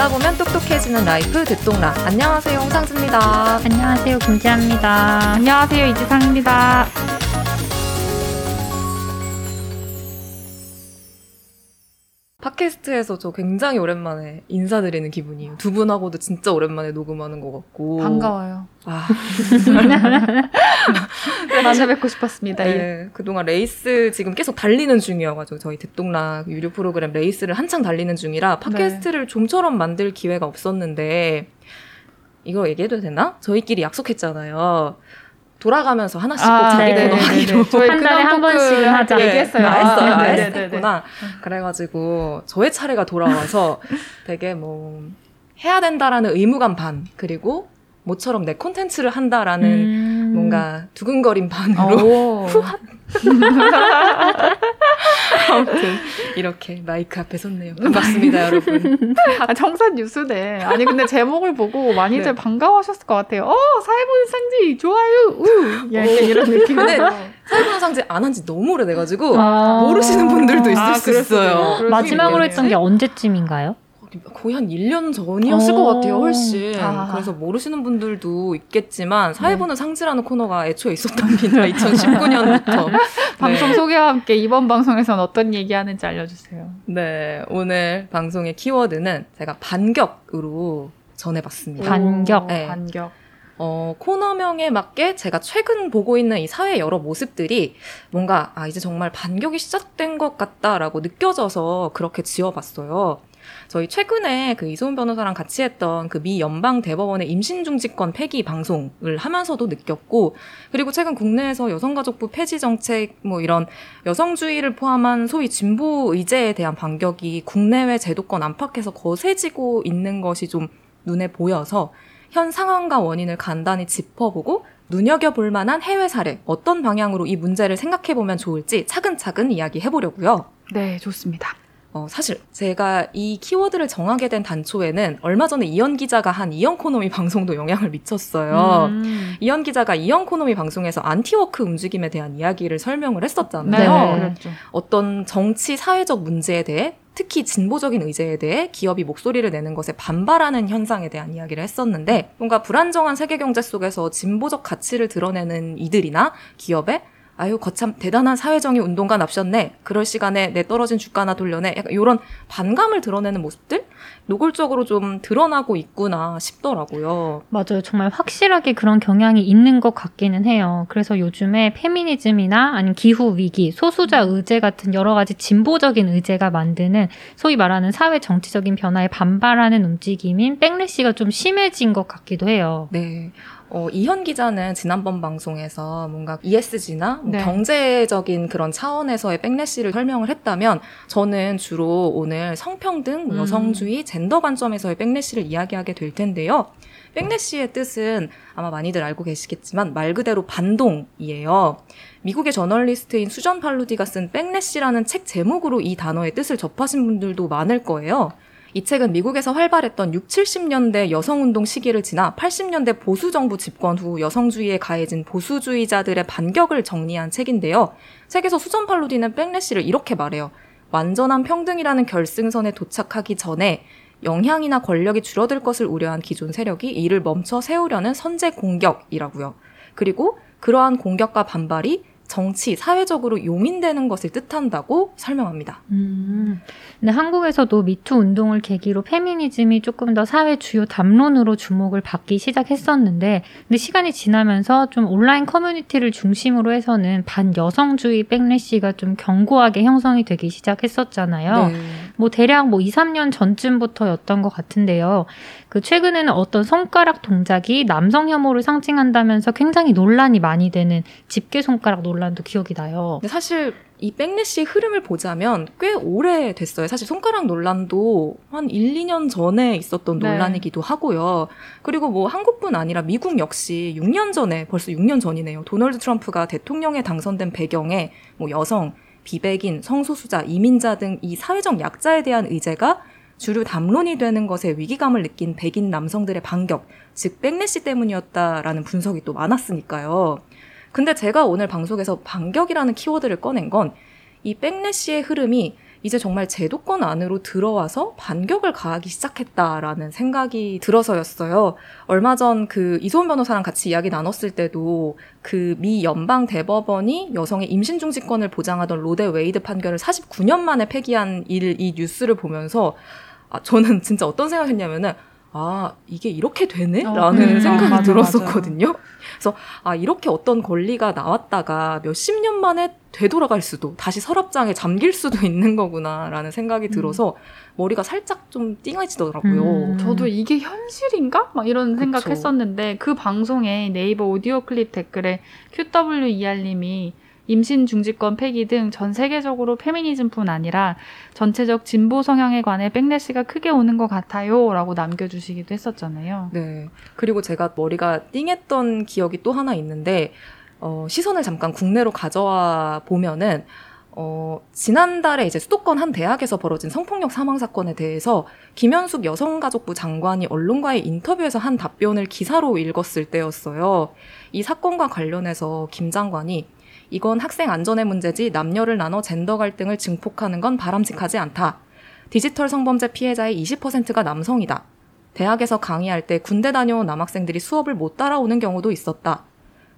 듣다 보면 똑똑해지는 라이프 듣똑라. 안녕하세요, 홍상지입니다. 안녕하세요, 김지아입니다. 안녕하세요, 이지상입니다. 팟캐스트에서 저 굉장히 오랜만에 인사드리는 기분이에요. 두 분하고도 진짜 오랜만에 녹음하는 것 같고. 반가워요. 아, 만나 뵙고 싶었습니다. 예. 네, 그동안 레이스 지금 계속 달리는 중이어가지고 저희 듣똑라 유료 프로그램 레이스를 한창 달리는 중이라 팟캐스트를 좀처럼 만들 기회가 없었는데 이거 얘기해도 되나? 저희끼리 약속했잖아요. 돌아가면서 하나씩 꼭 아, 자기 네네네네. 코너 하기로. 저희 한 달에 한 그냥 번씩은 토크 하자. 네, 얘기했어요. 아, 했어요. 아, 아. 했구나. 그래가지고 저의 차례가 돌아와서 되게 뭐 해야 된다라는 의무감 반 그리고 모처럼 내 콘텐츠를 한다라는 음. 뭔가 두근거림 반으로 오. 아무튼 이렇게 마이크 앞에 섰네요. 반갑습니다, 여러분. 아, 청산 뉴스네. 아니, 근데 제목을 보고 많이들 네. 반가워하셨을 것 같아요. 어, 사회보는 상지, 좋아요, 우! 약간 이런 느낌으로. 근데 사회보는 상지 안 한 지 너무 오래돼가지고 아. 모르시는 분들도 있을 아, 수 있어요. 마지막으로 했던 게 언제쯤인가요? 거의 한 1년 전이었을 어. 것 같아요, 훨씬. 아. 그래서 모르시는 분들도 있겠지만, 사회보는 상지라는 코너가 애초에 있었답니다. 2019년부터. 방송 소개와 함께 이번 방송에서는 어떤 얘기 하는지 알려주세요. 네, 오늘 방송의 키워드는 제가 반격으로 전해봤습니다. 반격. 오, 네. 반격. 어, 코너명에 맞게 제가 최근 보고 있는 이 사회의 여러 모습들이 뭔가, 아, 이제 정말 반격이 시작된 것 같다라고 느껴져서 그렇게 지어봤어요. 저희 최근에 그 이소은 변호사랑 같이 했던 그 미 연방 대법원의 임신 중지권 폐기 방송을 하면서도 느꼈고, 그리고 최근 국내에서 여성가족부 폐지 정책, 뭐 이런 여성주의를 포함한 소위 진보 의제에 대한 반격이 국내외 제도권 안팎에서 거세지고 있는 것이 좀 눈에 보여서 현 상황과 원인을 간단히 짚어보고 눈여겨볼 만한 해외 사례, 어떤 방향으로 이 문제를 생각해보면 좋을지 차근차근 이야기해보려고요. 네, 좋습니다. 어, 사실 제가 이 키워드를 정하게 된 단초에는 얼마 전에 이현 기자가 한 이현 코노미 방송도 영향을 미쳤어요. 음. 이현 기자가 이현 코노미 방송에서 anti-woke 움직임에 대한 이야기를 설명을 네, 했었잖아요. 네. 그렇죠. 어떤 정치 사회적 문제에 대해 특히 진보적인 의제에 대해 기업이 목소리를 내는 것에 반발하는 현상에 대한 이야기를 했었는데 뭔가 불안정한 세계 경제 속에서 진보적 가치를 드러내는 이들이나 기업에 아유 거참 대단한 사회정의 운동가 납셨네 그럴 시간에 내 떨어진 주가나 돌려내 약간 이런 반감을 드러내는 모습들 노골적으로 좀 드러나고 있구나 싶더라고요. 맞아요. 정말 확실하게 그런 경향이 있는 것 같기는 해요. 그래서 요즘에 페미니즘이나 아니면 기후 위기, 소수자 의제 같은 여러 가지 진보적인 의제가 만드는 소위 말하는 사회 정치적인 변화에 반발하는 움직임인 백래시가 좀 심해진 것 같기도 해요. 네. 어, 이현 기자는 지난번 방송에서 뭔가 ESG나 뭐 네. 경제적인 그런 차원에서의 백래시를 설명을 했다면 저는 주로 오늘 성평등, 뭐 음. 여성주의, 젠더 관점에서의 백래시를 이야기하게 될 텐데요. 백래시의 뜻은 아마 많이들 알고 계시겠지만 말 그대로 반동이에요. 미국의 저널리스트인 수전 팔루디가 쓴 백래시라는 책 제목으로 이 단어의 뜻을 접하신 분들도 많을 거예요. 이 책은 미국에서 활발했던 6, 70년대 여성운동 시기를 지나 80년대 보수정부 집권 후 여성주의에 가해진 보수주의자들의 반격을 정리한 책인데요. 책에서 수전 팔로디는 백래시를 이렇게 말해요. 완전한 평등이라는 결승선에 도착하기 전에 영향이나 권력이 줄어들 것을 우려한 기존 세력이 이를 멈춰 세우려는 선제 공격이라고요. 그리고 그러한 공격과 반발이 정치, 사회적으로 용인되는 것을 뜻한다고 설명합니다. 음. 근데 한국에서도 미투 운동을 계기로 페미니즘이 조금 더 사회 주요 담론으로 주목을 받기 시작했었는데, 근데 시간이 지나면서 좀 온라인 커뮤니티를 중심으로 해서는 반여성주의 백래시가 좀 견고하게 형성이 되기 시작했었잖아요. 네. 뭐 대략 뭐 2, 3년 전쯤부터였던 것 같은데요. 그 최근에는 어떤 손가락 동작이 남성 혐오를 상징한다면서 굉장히 논란이 많이 되는 집게 손가락 논란도 기억이 나요. 근데 사실 이 백래시의 흐름을 보자면 꽤 오래 됐어요. 사실 손가락 논란도 한 1, 2년 전에 있었던 네. 논란이기도 하고요. 그리고 뭐 한국뿐 아니라 미국 역시 6년 전에 벌써 6년 전이네요. 도널드 트럼프가 대통령에 당선된 배경에 뭐 여성, 비백인, 성소수자, 이민자 등 이 사회적 약자에 대한 의제가 주류 담론이 되는 것에 위기감을 느낀 백인 남성들의 반격, 즉 backlash 때문이었다라는 분석이 또 많았으니까요. 근데 제가 오늘 방송에서 반격이라는 키워드를 꺼낸 건 이 backlash의 흐름이 이제 정말 제도권 안으로 들어와서 반격을 가하기 시작했다라는 생각이 들어서였어요. 얼마 전 그 이소은 변호사랑 같이 이야기 나눴을 때도 그 미 연방 대법원이 여성의 임신 중지권을 보장하던 로 대 웨이드 판결을 49년 만에 폐기한 일, 이 뉴스를 보면서 아, 저는 진짜 어떤 생각했냐면은 아, 이게 이렇게 되네? 어, 라는 음, 생각이 맞아, 들었었거든요. 그래서 아, 이렇게 어떤 권리가 나왔다가 몇십 년 만에 되돌아갈 수도, 다시 서랍장에 잠길 수도 있는 거구나라는 생각이 음. 들어서 머리가 살짝 좀 띵해지더라고요. 음. 저도 이게 현실인가? 막 이런 그쵸. 생각했었는데 그 방송에 네이버 오디오 클립 댓글에 QWER님이 임신 중지권 폐기 등 전 세계적으로 페미니즘뿐 아니라 전체적 진보 성향에 관해 백래시가 크게 오는 것 같아요라고 남겨주시기도 했었잖아요. 네. 그리고 제가 머리가 띵했던 기억이 또 하나 있는데, 어, 시선을 잠깐 국내로 가져와 보면은, 어, 지난달에 이제 수도권 한 대학에서 벌어진 성폭력 사망 사건에 대해서 김현숙 여성가족부 장관이 언론과의 인터뷰에서 한 답변을 기사로 읽었을 때였어요. 이 사건과 관련해서 김 장관이 이건 학생 안전의 문제지 남녀를 나눠 젠더 갈등을 증폭하는 건 바람직하지 않다. 디지털 성범죄 피해자의 20%가 남성이다. 대학에서 강의할 때 군대 다녀온 남학생들이 수업을 못 따라오는 경우도 있었다.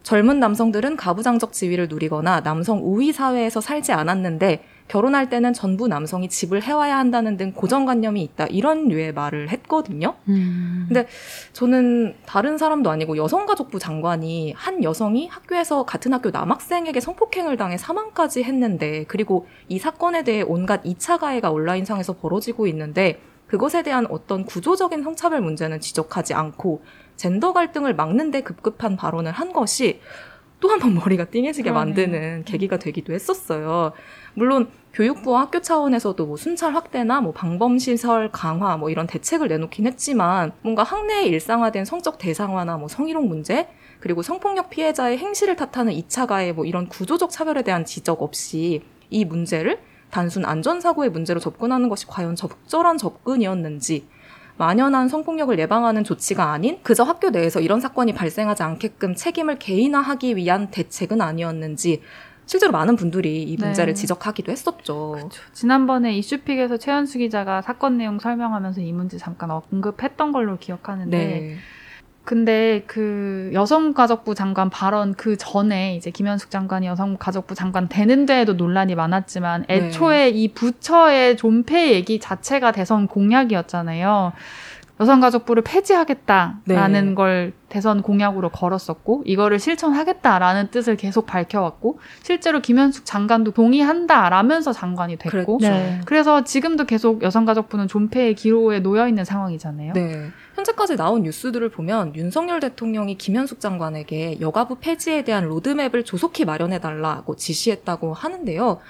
젊은 남성들은 가부장적 지위를 누리거나 남성 우위 사회에서 살지 않았는데 결혼할 때는 전부 남성이 집을 해와야 한다는 등 고정관념이 있다. 이런 류의 말을 했거든요. 음. 근데 저는 다른 사람도 아니고 여성가족부 장관이 한 여성이 학교에서 같은 학교 남학생에게 성폭행을 당해 사망까지 했는데 그리고 이 사건에 대해 온갖 2차 가해가 온라인상에서 벌어지고 있는데 그것에 대한 어떤 구조적인 성차별 문제는 지적하지 않고 젠더 갈등을 막는데 급급한 발언을 한 것이 또 한 번 머리가 띵해지게 그러네요. 만드는 계기가 되기도 했었어요. 물론 교육부와 학교 차원에서도 뭐 순찰 확대나 뭐 방범 시설 강화 뭐 이런 대책을 내놓긴 했지만 뭔가 학내에 일상화된 성적 대상화나 뭐 성희롱 문제 그리고 성폭력 피해자의 행실을 탓하는 2차 가해 뭐 이런 구조적 차별에 대한 지적 없이 이 문제를 단순 안전사고의 문제로 접근하는 것이 과연 적절한 접근이었는지 만연한 성폭력을 예방하는 조치가 아닌 그저 학교 내에서 이런 사건이 발생하지 않게끔 책임을 개인화하기 위한 대책은 아니었는지 실제로 많은 분들이 이 문제를 네. 지적하기도 했었죠. 그쵸. 지난번에 이슈픽에서 최현수 기자가 사건 내용 설명하면서 이 문제 잠깐 언급했던 걸로 기억하는데 네. 근데 그 여성가족부 장관 발언 그 전에 이제 김현숙 장관이 여성가족부 장관 되는 데에도 논란이 많았지만 네. 애초에 이 부처의 존폐 얘기 자체가 대선 공약이었잖아요. 여성가족부를 폐지하겠다라는 네. 걸 대선 공약으로 걸었었고 이거를 실천하겠다라는 뜻을 계속 밝혀왔고 실제로 김현숙 장관도 동의한다라면서 장관이 됐고 그랬죠. 네. 그래서 지금도 계속 여성가족부는 존폐의 기로에 놓여 있는 상황이잖아요. 네. 현재까지 나온 뉴스들을 보면 윤석열 대통령이 김현숙 장관에게 여가부 폐지에 대한 로드맵을 조속히 마련해 달라고 지시했다고 하는데요.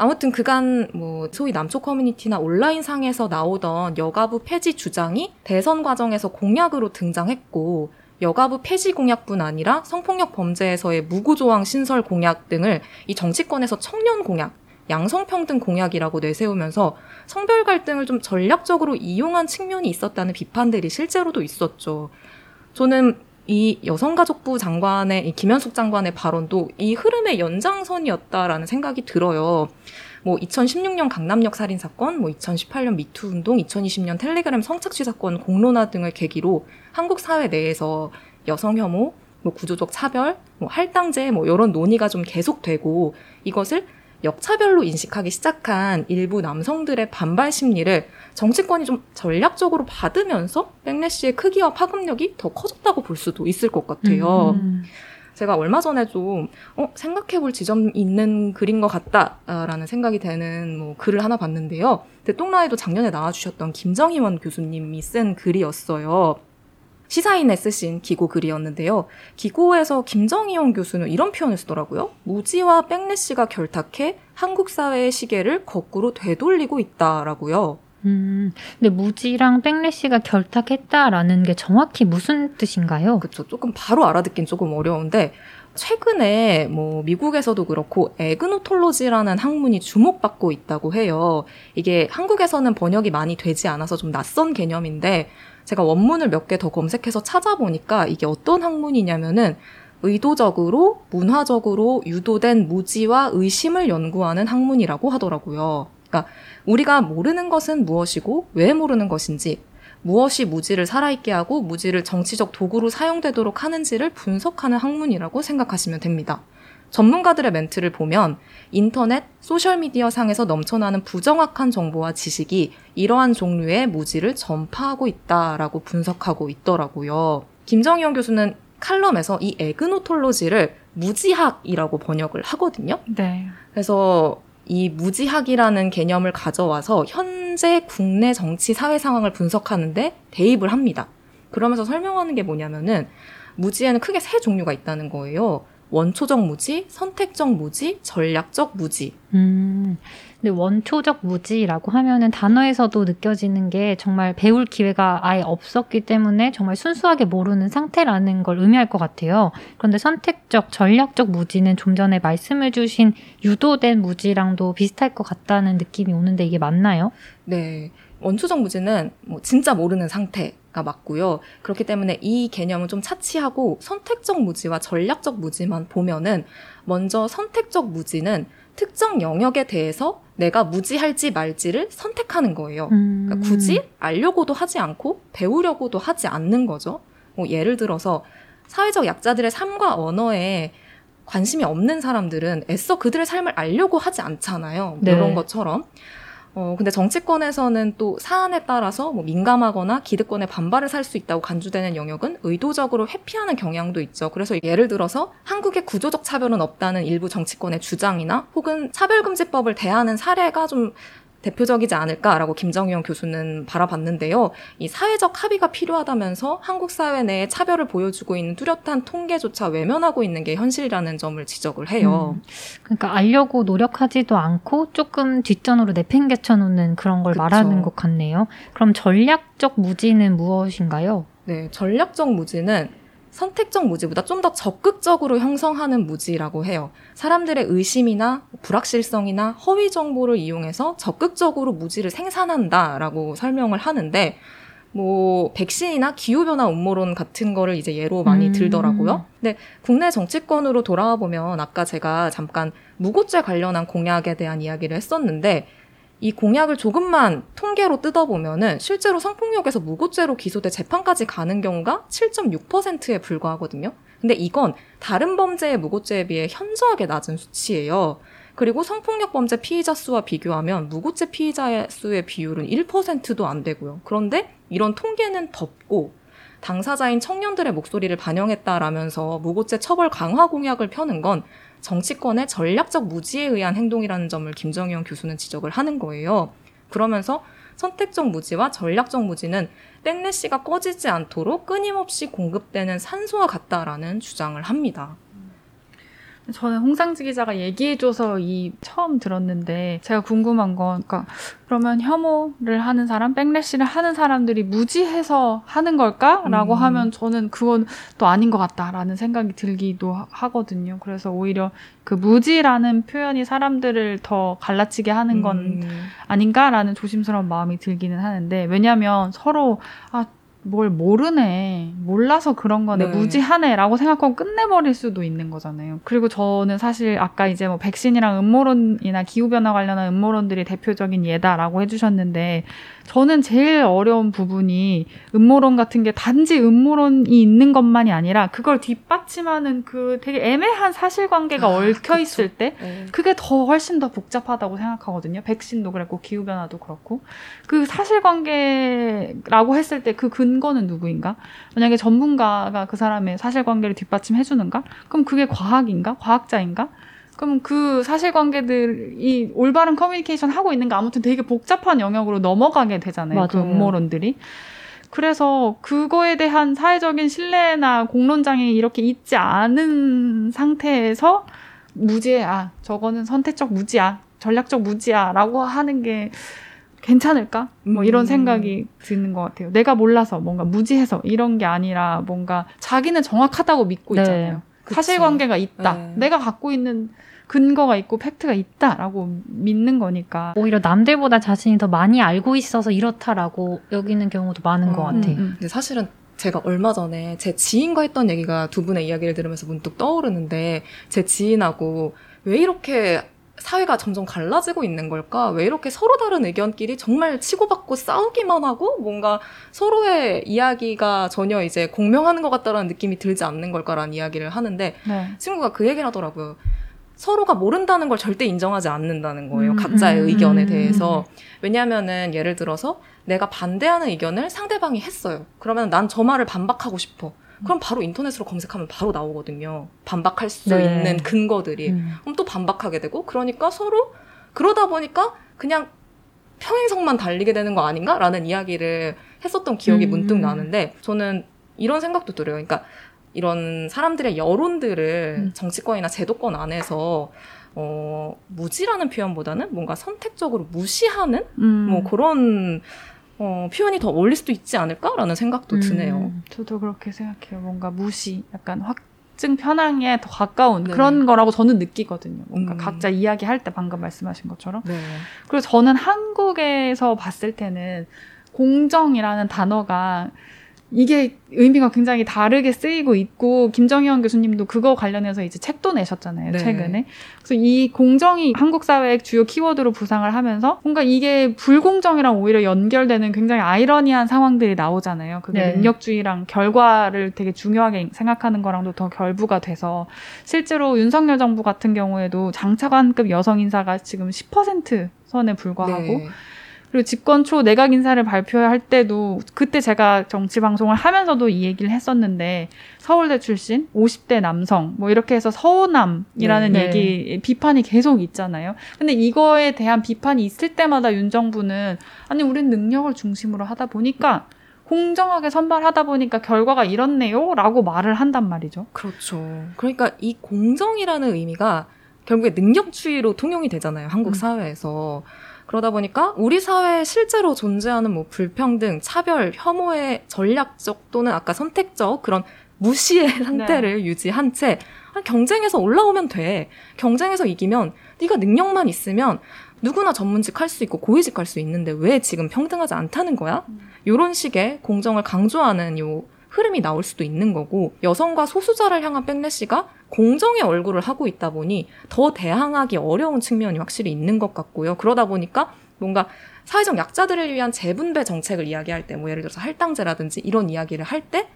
아무튼 그간 뭐 소위 남초 커뮤니티나 온라인 상에서 나오던 여가부 폐지 주장이 대선 과정에서 공약으로 등장했고 여가부 폐지 공약뿐 아니라 성폭력 범죄에서의 무고조항 신설 공약 등을 이 정치권에서 청년 공약, 양성평등 공약이라고 내세우면서 성별 갈등을 좀 전략적으로 이용한 측면이 있었다는 비판들이 실제로도 있었죠. 저는 이 여성가족부 장관의 이 김현숙 장관의 발언도 이 흐름의 연장선이었다라는 생각이 들어요. 뭐 2016년 강남역 살인 사건, 뭐 2018년 미투 운동, 2020년 텔레그램 성착취 사건 공론화 등을 계기로 한국 사회 내에서 여성 혐오, 뭐 구조적 차별, 뭐 할당제 뭐 이런 논의가 좀 계속되고 이것을 역차별로 인식하기 시작한 일부 남성들의 반발 심리를 정치권이 좀 전략적으로 받으면서 백래시의 크기와 파급력이 더 커졌다고 볼 수도 있을 것 같아요. 음. 제가 얼마 전에 좀 어, 생각해볼 지점이 있는 글인 것 같다라는 생각이 되는 뭐 글을 하나 봤는데요. 대똥라에도 작년에 나와주셨던 김정희원 교수님이 쓴 글이었어요. 시사인에 쓰신 기고 글이었는데요. 기고에서 김정희원 교수는 이런 표현을 쓰더라고요. 무지와 백래시가 결탁해 한국 사회의 시계를 거꾸로 되돌리고 있다라고요. 음. 근데 무지랑 백래시가 결탁했다라는 게 정확히 무슨 뜻인가요? 그쵸. 조금 바로 알아듣긴 조금 어려운데, 최근에 뭐 미국에서도 그렇고 에그노톨로지라는 학문이 주목받고 있다고 해요. 이게 한국에서는 번역이 많이 되지 않아서 좀 낯선 개념인데, 제가 원문을 몇 개 더 검색해서 찾아보니까 이게 어떤 학문이냐면은 의도적으로 문화적으로 유도된 무지와 의심을 연구하는 학문이라고 하더라고요. 그러니까 우리가 모르는 것은 무엇이고 왜 모르는 것인지 무엇이 무지를 살아있게 하고 무지를 정치적 도구로 사용되도록 하는지를 분석하는 학문이라고 생각하시면 됩니다. 전문가들의 멘트를 보면 인터넷, 소셜미디어 상에서 넘쳐나는 부정확한 정보와 지식이 이러한 종류의 무지를 전파하고 있다라고 분석하고 있더라고요. 김정희원 교수는 칼럼에서 이 에그노톨로지를 무지학이라고 번역을 하거든요. 네. 그래서 이 무지학이라는 개념을 가져와서 현재 국내 정치 사회 상황을 분석하는데 대입을 합니다. 그러면서 설명하는 게 뭐냐면은 무지에는 크게 세 종류가 있다는 거예요. 원초적 무지, 선택적 무지, 전략적 무지. 음, 근데 원초적 무지라고 하면은 단어에서도 느껴지는 게 정말 배울 기회가 아예 없었기 때문에 정말 순수하게 모르는 상태라는 걸 의미할 것 같아요. 그런데 선택적, 전략적 무지는 좀 전에 말씀해 주신 유도된 무지랑도 비슷할 것 같다는 느낌이 오는데 이게 맞나요? 네. 원초적 무지는 뭐 진짜 모르는 상태 가 맞고요. 그렇기 때문에 이 개념은 좀 차치하고 선택적 무지와 전략적 무지만 보면은 먼저 선택적 무지는 특정 영역에 대해서 내가 무지할지 말지를 선택하는 거예요. 음. 그러니까 굳이 알려고도 하지 않고 배우려고도 하지 않는 거죠. 뭐 예를 들어서 사회적 약자들의 삶과 언어에 관심이 없는 사람들은 애써 그들의 삶을 알려고 하지 않잖아요. 네. 이런 것처럼. 어, 근데 정치권에서는 또 사안에 따라서 뭐 민감하거나 기득권에 반발을 살 수 있다고 간주되는 영역은 의도적으로 회피하는 경향도 있죠. 그래서 예를 들어서 한국에 구조적 차별은 없다는 일부 정치권의 주장이나 혹은 차별금지법을 대하는 사례가 좀 대표적이지 않을까라고 김정희원 교수는 바라봤는데요. 이 사회적 합의가 필요하다면서 한국 사회 내에 차별을 보여주고 있는 뚜렷한 통계조차 외면하고 있는 게 현실이라는 점을 지적을 해요. 음. 그러니까 알려고 노력하지도 않고 조금 뒷전으로 내팽개쳐 놓는 그런 걸 그쵸. 말하는 것 같네요. 그럼 전략적 무지는 무엇인가요? 네, 전략적 무지는 선택적 무지보다 좀 더 적극적으로 형성하는 무지라고 해요. 사람들의 의심이나 불확실성이나 허위 정보를 이용해서 적극적으로 무지를 생산한다라고 설명을 하는데 뭐 백신이나 기후 변화 음모론 같은 거를 이제 예로 많이 음. 들더라고요. 근데 국내 정치권으로 돌아와 보면 아까 제가 잠깐 무고죄 관련한 공약에 대한 이야기를 했었는데 이 공약을 조금만 통계로 뜯어보면은 실제로 성폭력에서 무고죄로 기소돼 재판까지 가는 경우가 7.6%에 불과하거든요. 근데 이건 다른 범죄의 무고죄에 비해 현저하게 낮은 수치예요. 그리고 성폭력 범죄 피의자 수와 비교하면 무고죄 피의자 수의 비율은 1%도 안 되고요. 그런데 이런 통계는 덮고 당사자인 청년들의 목소리를 반영했다라면서 무고죄 처벌 강화 공약을 펴는 건 정치권의 전략적 무지에 의한 행동이라는 점을 김정희원 교수는 지적을 하는 거예요. 그러면서 선택적 무지와 전략적 무지는 백래시가 꺼지지 않도록 끊임없이 공급되는 산소와 같다라는 주장을 합니다. 저는 홍상지 기자가 얘기해줘서 이 처음 들었는데 제가 궁금한 건 그러니까 그러면 혐오를 하는 사람, 백래시를 하는 사람들이 무지해서 하는 걸까라고 음. 하면 저는 그건 또 아닌 것 같다라는 생각이 들기도 하- 하거든요. 그래서 오히려 그 무지라는 표현이 사람들을 더 갈라치게 하는 건 음, 아닌가라는 조심스러운 마음이 들기는 하는데 왜냐하면 서로 아 뭘 모르네 몰라서 그런 거네 네. 무지하네라고 생각하고 끝내버릴 수도 있는 거잖아요. 그리고 저는 사실 아까 이제 뭐 백신이랑 음모론이나 기후 변화 관련한 음모론들이 대표적인 예다라고 해주셨는데 저는 제일 어려운 부분이 음모론 같은 게 단지 음모론이 있는 것만이 아니라 그걸 뒷받침하는 그 되게 애매한 사실관계가 아, 얽혀 있을 그쵸. 때 네. 그게 더 훨씬 더 복잡하다고 생각하거든요. 백신도 그랬고 기후변화도 그렇고 그 사실관계라고 했을 때그 근 거는 누구인가? 만약에 전문가가 그 사람의 사실관계를 뒷받침해 주는가? 그럼 그게 과학인가? 과학자인가? 그럼 그 사실관계들이 올바른 커뮤니케이션 하고 있는가? 아무튼 되게 복잡한 영역으로 넘어가게 되잖아요. 그 맞아요. 음모론들이. 그래서 그거에 대한 사회적인 신뢰나 공론장이 이렇게 있지 않은 상태에서 무지해, 아, 저거는 선택적 무지야, 전략적 무지야, 라고 하는 게 괜찮을까? 뭐 이런 음. 생각이 드는 것 같아요. 내가 몰라서 뭔가 무지해서 이런 게 아니라 뭔가 자기는 정확하다고 믿고 네. 있잖아요. 그치. 사실관계가 있다. 네. 내가 갖고 있는 근거가 있고 팩트가 있다라고 믿는 거니까. 오히려 남들보다 자신이 더 많이 알고 있어서 이렇다라고 여기는 경우도 많은 것 음, 같아요. 음. 근데 사실은 제가 얼마 전에 제 지인과 했던 얘기가 두 분의 이야기를 들으면서 문득 떠오르는데 제 지인하고 왜 이렇게 사회가 점점 갈라지고 있는 걸까? 왜 이렇게 서로 다른 의견끼리 정말 치고받고 싸우기만 하고 뭔가 서로의 이야기가 전혀 이제 공명하는 것 같다라는 느낌이 들지 않는 걸까라는 이야기를 하는데 네. 친구가 그 얘기를 하더라고요. 서로가 모른다는 걸 절대 인정하지 않는다는 거예요. 음, 각자의 음, 의견에 음, 대해서. 왜냐하면은 예를 들어서 내가 반대하는 의견을 상대방이 했어요. 그러면 난 저 말을 반박하고 싶어. 그럼 바로 인터넷으로 검색하면 바로 나오거든요. 반박할 수 네. 있는 근거들이. 음. 그럼 또 반박하게 되고 그러니까 서로 그러다 보니까 그냥 평행선만 달리게 되는 거 아닌가라는 이야기를 했었던 기억이 음. 문득 나는데 저는 이런 생각도 들어요. 그러니까 이런 사람들의 여론들을 음. 정치권이나 제도권 안에서 어, 무지라는 표현보다는 뭔가 선택적으로 무시하는 음. 뭐 그런 어, 표현이 더 어울릴 수도 있지 않을까라는 생각도 음. 드네요. 저도 그렇게 생각해요. 뭔가 무시, 약간 확증 편향에 더 가까운 네. 그런 거라고 저는 느끼거든요. 뭔가 음. 각자 이야기할 때 방금 말씀하신 것처럼. 네. 그리고 저는 한국에서 봤을 때는 공정이라는 단어가 이게 의미가 굉장히 다르게 쓰이고 있고 김정희원 교수님도 그거 관련해서 이제 책도 내셨잖아요 네. 최근에 그래서 이 공정이 한국 사회의 주요 키워드로 부상을 하면서 뭔가 이게 불공정이랑 오히려 연결되는 굉장히 아이러니한 상황들이 나오잖아요 그게 네. 능력주의랑 결과를 되게 중요하게 생각하는 거랑도 더 결부가 돼서 실제로 윤석열 정부 같은 경우에도 장차관급 여성 인사가 지금 10% 선에 불과하고 네. 그리고 집권 초 내각 인사를 발표할 때도 그때 제가 정치 방송을 하면서도 이 얘기를 했었는데 서울대 출신 50대 남성 뭐 이렇게 해서 서우남이라는 네. 얘기 비판이 계속 있잖아요. 근데 이거에 대한 비판이 있을 때마다 윤 정부는 아니 우린 능력을 중심으로 하다 보니까 공정하게 선발하다 보니까 결과가 이렇네요라고 말을 한단 말이죠. 그렇죠. 그러니까 이 공정이라는 의미가 결국에 능력주의로 통용이 되잖아요. 한국 음. 사회에서. 그러다 보니까 우리 사회에 실제로 존재하는 뭐 불평등, 차별, 혐오의 전략적 또는 아까 선택적 그런 무시의 상태를 유지한 채 경쟁에서 올라오면 돼. 경쟁에서 이기면 네가 능력만 있으면 누구나 전문직 할 수 있고 고위직 할 수 있는데 왜 지금 평등하지 않다는 거야? 음. 요런 식의 공정을 강조하는 요 흐름이 나올 수도 있는 거고 여성과 소수자를 향한 백래시가 공정의 얼굴을 하고 있다 보니 더 대항하기 어려운 측면이 확실히 있는 것 같고요. 그러다 보니까 뭔가 사회적 약자들을 위한 재분배 정책을 이야기할 때 뭐 예를 들어서 할당제라든지 이런 이야기를 할 때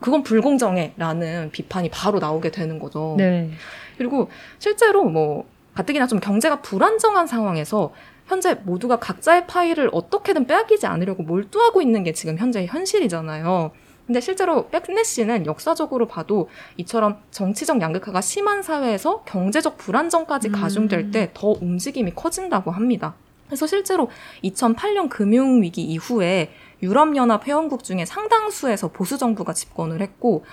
그건 불공정해라는 비판이 바로 나오게 되는 거죠. 네. 그리고 실제로 뭐 가뜩이나 좀 경제가 불안정한 상황에서 현재 모두가 각자의 파일을 어떻게든 빼앗기지 않으려고 몰두하고 있는 게 지금 현재의 현실이잖아요. 근데 실제로 백내씨는 역사적으로 봐도 이처럼 정치적 양극화가 심한 사회에서 경제적 불안정까지 음. 가중될 때 더 움직임이 커진다고 합니다. 그래서 실제로 2008년 금융위기 이후에 유럽연합 회원국 중에 상당수에서 보수 정부가 집권을 했고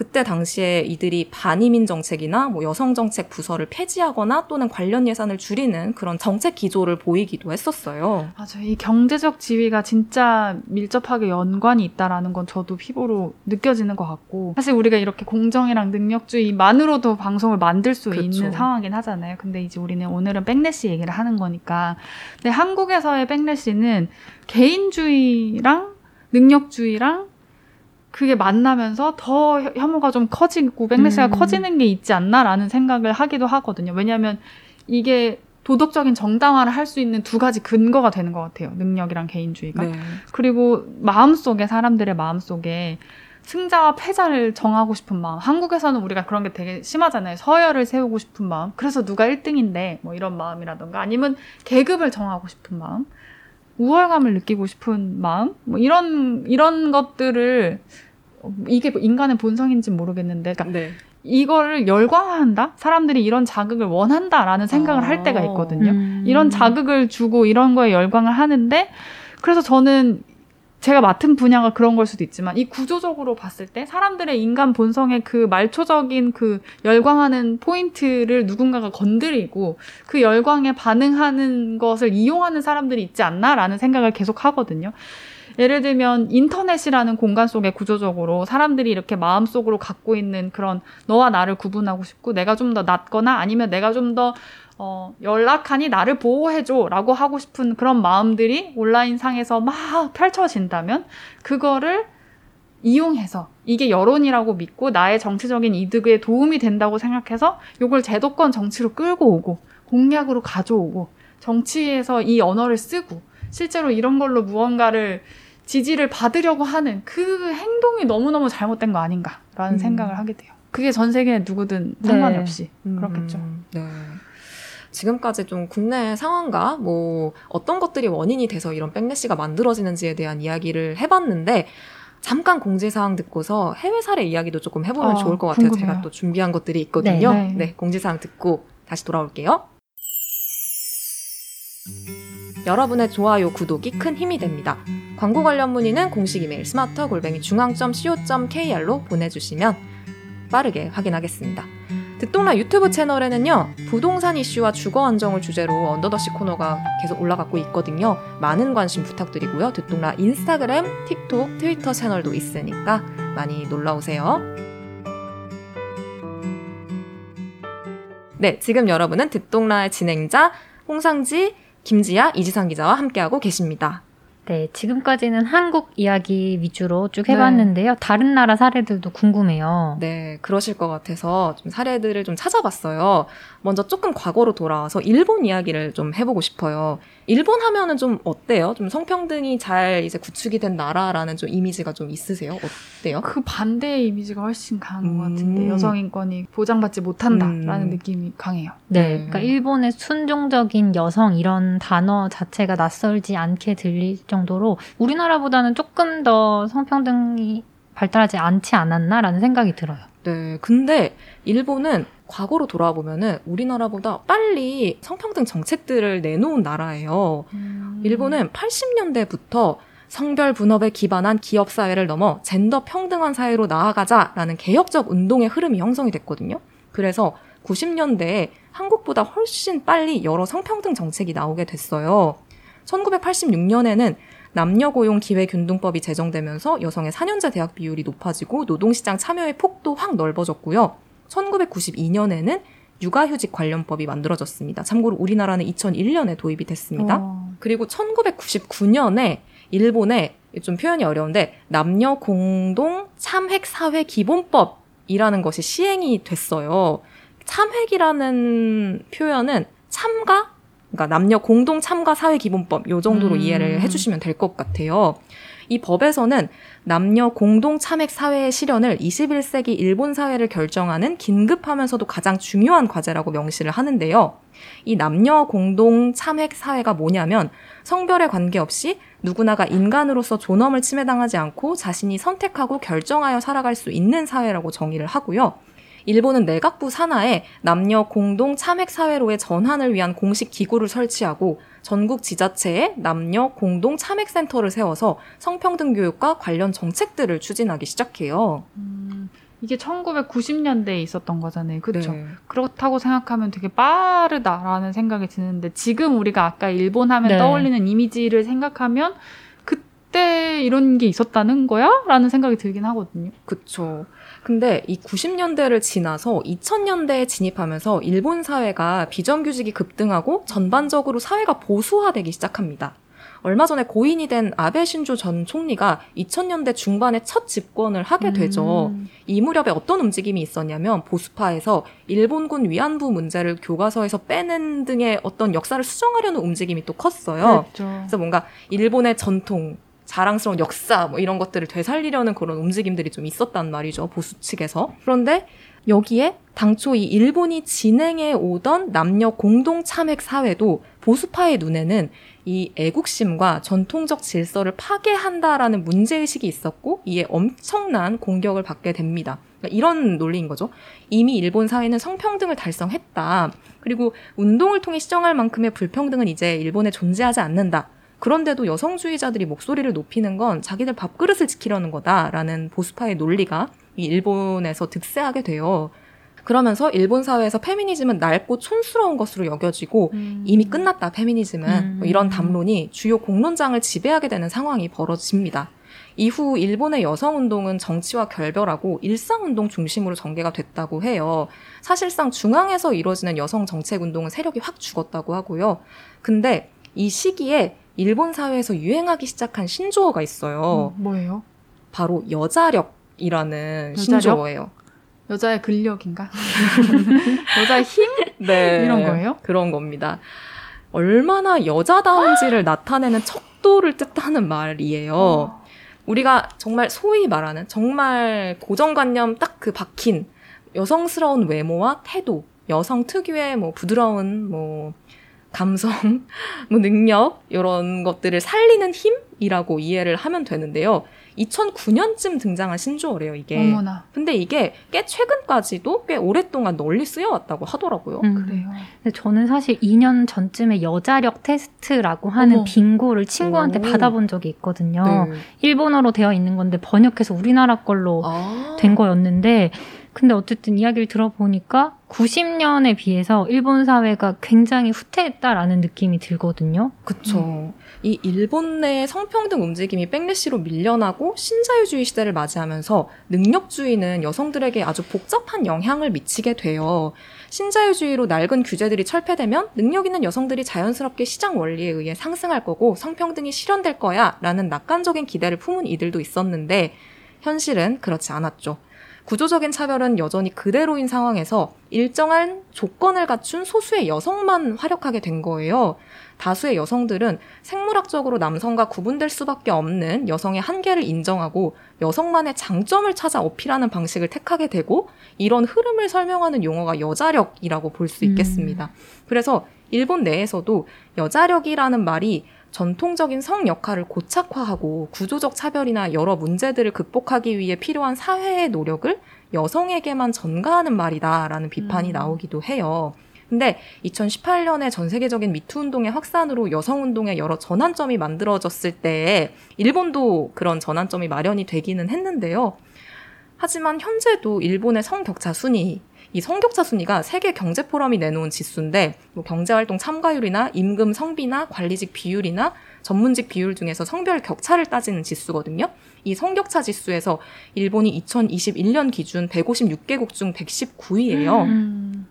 그때 당시에 이들이 반이민 정책이나 뭐 여성 정책 부서를 폐지하거나 또는 관련 예산을 줄이는 그런 정책 기조를 보이기도 했었어요. 맞아요. 이 경제적 지위가 진짜 밀접하게 연관이 있다라는 건 저도 피부로 느껴지는 것 같고 사실 우리가 이렇게 공정이랑 능력주의만으로도 방송을 만들 수 그쵸. 있는 상황이긴 하잖아요. 근데 이제 우리는 오늘은 백래시 얘기를 하는 거니까 근데 한국에서의 백래시는 개인주의랑 능력주의랑 그게 만나면서 더 혐- 혐오가 좀 커지고 백래시가 음. 커지는 게 있지 않나라는 생각을 하기도 하거든요. 왜냐하면 이게 도덕적인 정당화를 할 수 있는 두 가지 근거가 되는 것 같아요. 능력이랑 개인주의가. 네. 그리고 마음속에 사람들의 마음속에 승자와 패자를 정하고 싶은 마음. 한국에서는 우리가 그런 게 되게 심하잖아요. 서열을 세우고 싶은 마음. 그래서 누가 1등인데 뭐 이런 마음이라던가 아니면 계급을 정하고 싶은 마음. 우월감을 느끼고 싶은 마음. 뭐 이런 이런 것들을 어, 이게 인간의 본성인지 모르겠는데 그러니까 네. 이거를 열광한다? 사람들이 이런 자극을 원한다라는 생각을 할 때가 있거든요. 음. 이런 자극을 주고 이런 거에 열광을 하는데 그래서 저는 제가 맡은 분야가 그런 걸 수도 있지만 이 구조적으로 봤을 때 사람들의 인간 본성의 그 말초적인 그 열광하는 포인트를 누군가가 건드리고 그 열광에 반응하는 것을 이용하는 사람들이 있지 않나라는 생각을 계속 하거든요. 예를 들면 인터넷이라는 공간 속에 구조적으로 사람들이 이렇게 마음속으로 갖고 있는 그런 너와 나를 구분하고 싶고 내가 좀 더 낫거나 아니면 내가 좀더 어, 연락하니 나를 보호해줘 라고 하고 싶은 그런 마음들이 온라인 상에서 막 펼쳐진다면 그거를 이용해서 이게 여론이라고 믿고 나의 정치적인 이득에 도움이 된다고 생각해서 이걸 제도권 정치로 끌고 오고 공약으로 가져오고 정치에서 이 언어를 쓰고 실제로 이런 걸로 무언가를 지지를 받으려고 하는 그 행동이 너무너무 잘못된 거 아닌가라는 음. 생각을 하게 돼요. 그게 전 세계 누구든 상관이 네. 없이 그렇겠죠. 음, 네. 지금까지 좀 국내 상황과 뭐 어떤 것들이 원인이 돼서 이런 백래시가 만들어지는지에 대한 이야기를 해봤는데 잠깐 공지사항 듣고서 해외 사례 이야기도 조금 해보면 어, 좋을 것 같아요. 궁금해요. 제가 또 준비한 것들이 있거든요. 네. 네, 공지사항 듣고 다시 돌아올게요. 여러분의 좋아요, 구독이 큰 힘이 됩니다. 광고 관련 문의는 공식 이메일 smarter 골뱅이 joongang.co.kr로 보내주시면 빠르게 확인하겠습니다. 듣똑라 유튜브 채널에는요, 부동산 이슈와 주거 안정을 주제로 Under the Sea 코너가 계속 올라가고 있거든요. 많은 관심 부탁드리고요. 듣똑라 인스타그램, 틱톡, 트위터 채널도 있으니까 많이 놀러오세요. 네, 지금 여러분은 듣동라의 진행자 홍상지, 김지아, 이지상 기자와 함께하고 계십니다. 네, 지금까지는 한국 이야기 위주로 쭉 해봤는데요. 다른 나라 사례들도 궁금해요. 네, 그러실 것 같아서 좀 사례들을 좀 찾아봤어요. 먼저 조금 과거로 돌아와서 일본 이야기를 좀 해보고 싶어요. 일본 하면은 좀 어때요? 좀 성평등이 잘 이제 구축이 된 나라라는 좀 이미지가 좀 있으세요? 어때요? 그 반대의 이미지가 훨씬 강한 것 음. 같은데 여성 인권이 보장받지 못한다라는 음. 느낌이 강해요. 네, 네. 그러니까 일본의 순종적인 여성 이런 단어 자체가 낯설지 않게 들릴 정도 로 우리나라보다는 조금 더 성평등이 발달하지 않지 않았나라는 생각이 들어요. 네, 근데 일본은 과거로 돌아와 보면은 우리나라보다 빨리 성평등 정책들을 내놓은 나라예요. 음. 일본은 80년대부터 성별 분업에 기반한 기업 사회를 넘어 젠더 평등한 사회로 나아가자라는 개혁적 운동의 흐름이 형성이 됐거든요. 그래서 90년대에 한국보다 훨씬 빨리 여러 성평등 정책이 나오게 됐어요. 1986년에는 남녀 고용 기회 균등법이 제정되면서 여성의 4년제 대학 비율이 높아지고 노동시장 참여의 폭도 확 넓어졌고요. 1992년에는 육아휴직 관련법이 만들어졌습니다. 참고로 우리나라는 2001년에 도입이 됐습니다. 어. 그리고 1999년에 일본에 좀 표현이 어려운데 남녀 공동 참획 사회 기본법이라는 것이 시행이 됐어요. 참획이라는 표현은 참가 그러니까 남녀 공동 참가 사회 기본법 요 정도로 음. 이해를 해주시면 될 것 같아요. 이 법에서는 남녀 공동 참획 사회의 실현을 21세기 일본 사회를 결정하는 긴급하면서도 가장 중요한 과제라고 명시를 하는데요. 이 남녀 공동 참획 사회가 뭐냐면 성별에 관계없이 누구나가 인간으로서 존엄을 침해당하지 않고 자신이 선택하고 결정하여 살아갈 수 있는 사회라고 정의를 하고요. 일본은 내각부 산하에 남녀 공동 참획 사회로의 전환을 위한 공식 기구를 설치하고 전국 지자체에 남녀 공동 참획 센터를 세워서 성평등 교육과 관련 정책들을 추진하기 시작해요. 음, 이게 1990년대에 있었던 거잖아요. 그렇죠. 네. 그렇다고 생각하면 되게 빠르다라는 생각이 드는데 지금 우리가 아까 일본 하면 네. 떠올리는 이미지를 생각하면 이런 게 있었다는 거야? 라는 생각이 들긴 하거든요. 그쵸. 근데 이 90년대를 지나서 2000년대에 진입하면서 일본 사회가 비정규직이 급등하고 전반적으로 사회가 보수화되기 시작합니다. 얼마 전에 고인이 된 아베 신조 전 총리가 2000년대 중반에 첫 집권을 하게 되죠. 음. 이 무렵에 어떤 움직임이 있었냐면 보수파에서 일본군 위안부 문제를 교과서에서 빼는 등의 어떤 역사를 수정하려는 움직임이 또 컸어요. 그렇죠. 그래서 뭔가 일본의 전통, 자랑스러운 역사 뭐 이런 것들을 되살리려는 그런 움직임들이 좀 있었단 말이죠. 보수 측에서. 그런데 여기에 당초 이 일본이 진행해 오던 남녀 공동 참획 사회도 보수파의 눈에는 이 애국심과 전통적 질서를 파괴한다라는 문제의식이 있었고 이에 엄청난 공격을 받게 됩니다. 그러니까 이런 논리인 거죠. 이미 일본 사회는 성평등을 달성했다. 그리고 운동을 통해 시정할 만큼의 불평등은 이제 일본에 존재하지 않는다. 그런데도 여성주의자들이 목소리를 높이는 건 자기들 밥그릇을 지키려는 거다라는 보수파의 논리가 이 일본에서 득세하게 돼요. 그러면서 일본 사회에서 페미니즘은 낡고 촌스러운 것으로 여겨지고 음. 이미 끝났다 페미니즘은 음. 뭐 이런 담론이 주요 공론장을 지배하게 되는 상황이 벌어집니다. 이후 일본의 여성 운동은 정치와 결별하고 일상 운동 중심으로 전개가 됐다고 해요. 사실상 중앙에서 이루어지는 여성 정책 운동은 세력이 확 죽었다고 하고요. 근데 이 시기에 일본 사회에서 유행하기 시작한 신조어가 있어요. 음, 뭐예요? 바로 여자력이라는 여자력? 신조어예요. 여자의 근력인가? 여자의 힘? 네. 이런 거예요? 그런 겁니다. 얼마나 여자다운지를 나타내는 척도를 뜻하는 말이에요. 어. 우리가 정말 소위 말하는 정말 고정관념 딱 그 박힌 여성스러운 외모와 태도, 여성 특유의 뭐 부드러운 뭐 감성, 뭐 능력 이런 것들을 살리는 힘이라고 이해를 하면 되는데요. 2009년쯤 등장한 신조어래요, 이게. 어머나. 근데 이게 꽤 최근까지도 꽤 오랫동안 널리 쓰여왔다고 하더라고요. 음. 그래요. 근데 저는 사실 2년 전쯤에 여자력 테스트라고 하는 어머. 빙고를 친구한테 오. 받아본 적이 있거든요. 네. 일본어로 되어 있는 건데 번역해서 우리나라 걸로 아. 된 거였는데 근데 어쨌든 이야기를 들어보니까 90년에 비해서 일본 사회가 굉장히 후퇴했다라는 느낌이 들거든요. 그쵸. 이 일본 내 성평등 움직임이 백래시로 밀려나고 신자유주의 시대를 맞이하면서 능력주의는 여성들에게 아주 복잡한 영향을 미치게 돼요. 신자유주의로 낡은 규제들이 철폐되면 능력 있는 여성들이 자연스럽게 시장 원리에 의해 상승할 거고 성평등이 실현될 거야 라는 낙관적인 기대를 품은 이들도 있었는데 현실은 그렇지 않았죠. 구조적인 차별은 여전히 그대로인 상황에서 일정한 조건을 갖춘 소수의 여성만 활약하게 된 거예요. 다수의 여성들은 생물학적으로 남성과 구분될 수밖에 없는 여성의 한계를 인정하고 여성만의 장점을 찾아 어필하는 방식을 택하게 되고 이런 흐름을 설명하는 용어가 여자력이라고 볼 수 있겠습니다. 그래서 일본 내에서도 여자력이라는 말이 전통적인 성 역할을 고착화하고 구조적 차별이나 여러 문제들을 극복하기 위해 필요한 사회의 노력을 여성에게만 전가하는 말이다라는 비판이 음. 나오기도 해요. 근데 2018년에 전 세계적인 미투 운동의 확산으로 여성 운동의 여러 전환점이 만들어졌을 때 일본도 그런 전환점이 마련이 되기는 했는데요. 하지만 현재도 일본의 성격차 순위 이 성격차 순위가 세계 경제 포럼이 내놓은 지수인데 뭐 경제 활동 참가율이나 임금 성비나 관리직 비율이나 전문직 비율 중에서 성별 격차를 따지는 지수거든요. 이 성격차 지수에서 일본이 2021년 기준 156개국 중 119위예요. 음,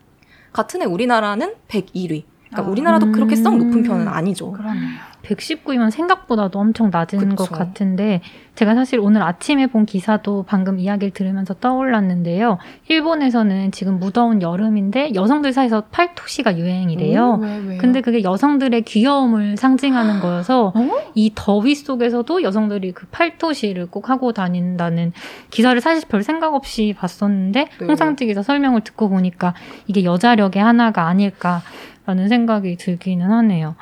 같은 해 우리나라는 101위. 그러니까 아. 우리나라도 그렇게 썩 높은 음. 편은 아니죠. 그러네요. 119이면 생각보다도 엄청 낮은 그쵸. 것 같은데 제가 사실 오늘 아침에 본 기사도 방금 이야기를 들으면서 떠올랐는데요. 일본에서는 지금 무더운 여름인데 여성들 사이에서 팔토시가 유행이래요. 왜, 왜요? 근데 그게 여성들의 귀여움을 상징하는 거여서 어? 이 더위 속에서도 여성들이 그 팔토시를 꼭 하고 다닌다는 기사를 사실 별 생각 없이 봤었는데 네. 홍상지 기자 설명을 듣고 보니까 이게 여자력의 하나가 아닐까 라는 생각이 들기는 하네요.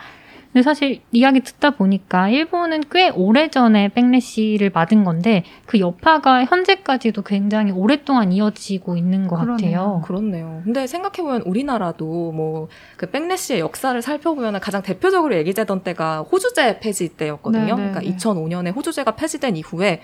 근데 사실 이야기 듣다 보니까 일본은 꽤 오래전에 백래시를 맞은 건데 그 여파가 현재까지도 굉장히 오랫동안 이어지고 있는 것 그러네요. 같아요. 그렇네요. 근데 생각해보면 우리나라도 뭐 그 백래시의 역사를 살펴보면 가장 대표적으로 얘기되던 때가 호주제 폐지 때였거든요. 네, 네, 그러니까 네. 2005년에 호주제가 폐지된 이후에 야,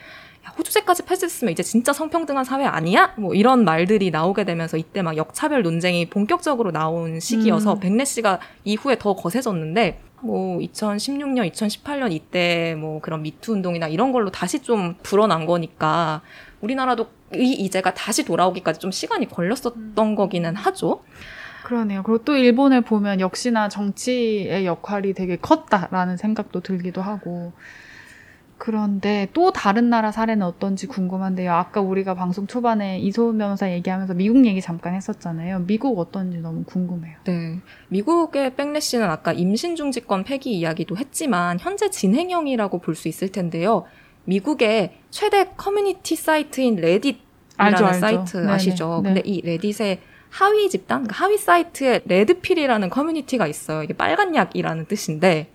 호주제까지 폐지됐으면 이제 진짜 성평등한 사회 아니야? 뭐 이런 말들이 나오게 되면서 이때 막 역차별 논쟁이 본격적으로 나온 시기여서 음. 백래시가 이후에 더 거세졌는데 뭐 2016년, 2018년 이때 뭐 그런 미투 운동이나 이런 걸로 다시 좀 불어난 거니까 우리나라도 이 이제가 다시 돌아오기까지 좀 시간이 걸렸었던 거기는 하죠. 그러네요. 그리고 또 일본을 보면 역시나 정치의 역할이 되게 컸다라는 생각도 들기도 하고. 그런데 또 다른 나라 사례는 어떤지 궁금한데요. 아까 우리가 방송 초반에 이소은 변호사 얘기하면서 미국 얘기 잠깐 했었잖아요. 미국 어떤지 너무 궁금해요. 네. 미국의 backlash는 아까 임신중지권 폐기 이야기도 했지만 현재 진행형이라고 볼 수 있을 텐데요. 미국의 최대 커뮤니티 사이트인 레딧이라는 알죠, 알죠. 사이트 네네, 아시죠? 네. 근데 이 레딧의 하위 집단, 그러니까 하위 사이트에 Red Pill이라는 커뮤니티가 있어요. 이게 빨간 약이라는 뜻인데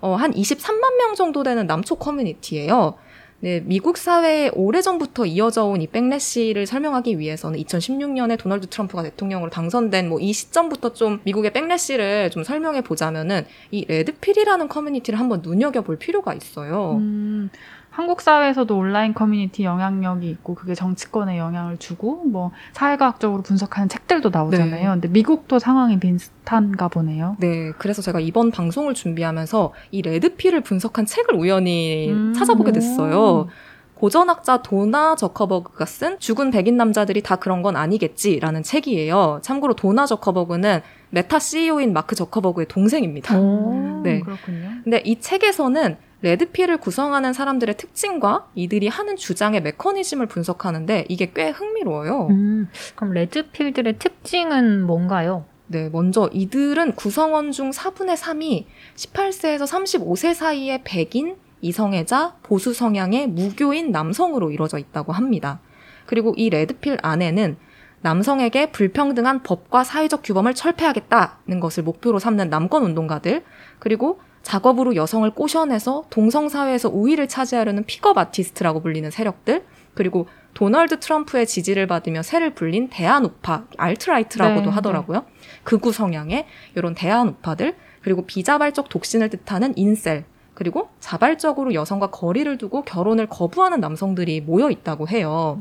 어, 한 23만 명 정도 되는 남초 커뮤니티예요. 네, 미국 사회에 오래전부터 이어져 온 이 backlash를 설명하기 위해서는 2016년에 도널드 트럼프가 대통령으로 당선된 뭐 이 시점부터 좀 미국의 backlash를 좀 설명해 보자면은 이 Red Pill이라는 커뮤니티를 한번 눈여겨 볼 필요가 있어요. 음, 한국 사회에서도 온라인 커뮤니티 영향력이 있고 그게 정치권에 영향을 주고 뭐 사회과학적으로 분석하는 책들도 나오잖아요. 네. 근데 미국도 상황이 비슷한가 보네요. 네, 그래서 제가 이번 방송을 준비하면서 이 Red Pill을 분석한 책을 우연히 음. 찾아보게 됐어요. 고전학자 도나 저커버그가 쓴 죽은 백인 남자들이 다 그런 건 아니겠지라는 책이에요. 참고로 도나 저커버그는 메타 CEO인 마크 저커버그의 동생입니다. 오. 네. 그렇군요. 근데 이 책에서는 레드필을 구성하는 사람들의 특징과 이들이 하는 주장의 메커니즘을 분석하는데 이게 꽤 흥미로워요. 음, 그럼 레드필들의 특징은 뭔가요? 네, 먼저 이들은 구성원 중 4분의 3이 18세에서 35세 사이의 백인, 이성애자, 보수 성향의 무교인 남성으로 이루어져 있다고 합니다. 그리고 이 레드필 안에는 남성에게 불평등한 법과 사회적 규범을 철폐하겠다는 것을 목표로 삼는 남권 운동가들, 그리고 작업으로 여성을 꼬셔내서 동성사회에서 우위를 차지하려는 pickup artist라고 불리는 세력들, 그리고 도널드 트럼프의 지지를 받으며 세를 불린 대안 우파, alt-right라고도 네, 하더라고요. 극우 성향의 이런 대안 우파들, 그리고 비자발적 독신을 뜻하는 incel, 그리고 자발적으로 여성과 거리를 두고 결혼을 거부하는 남성들이 모여 있다고 해요.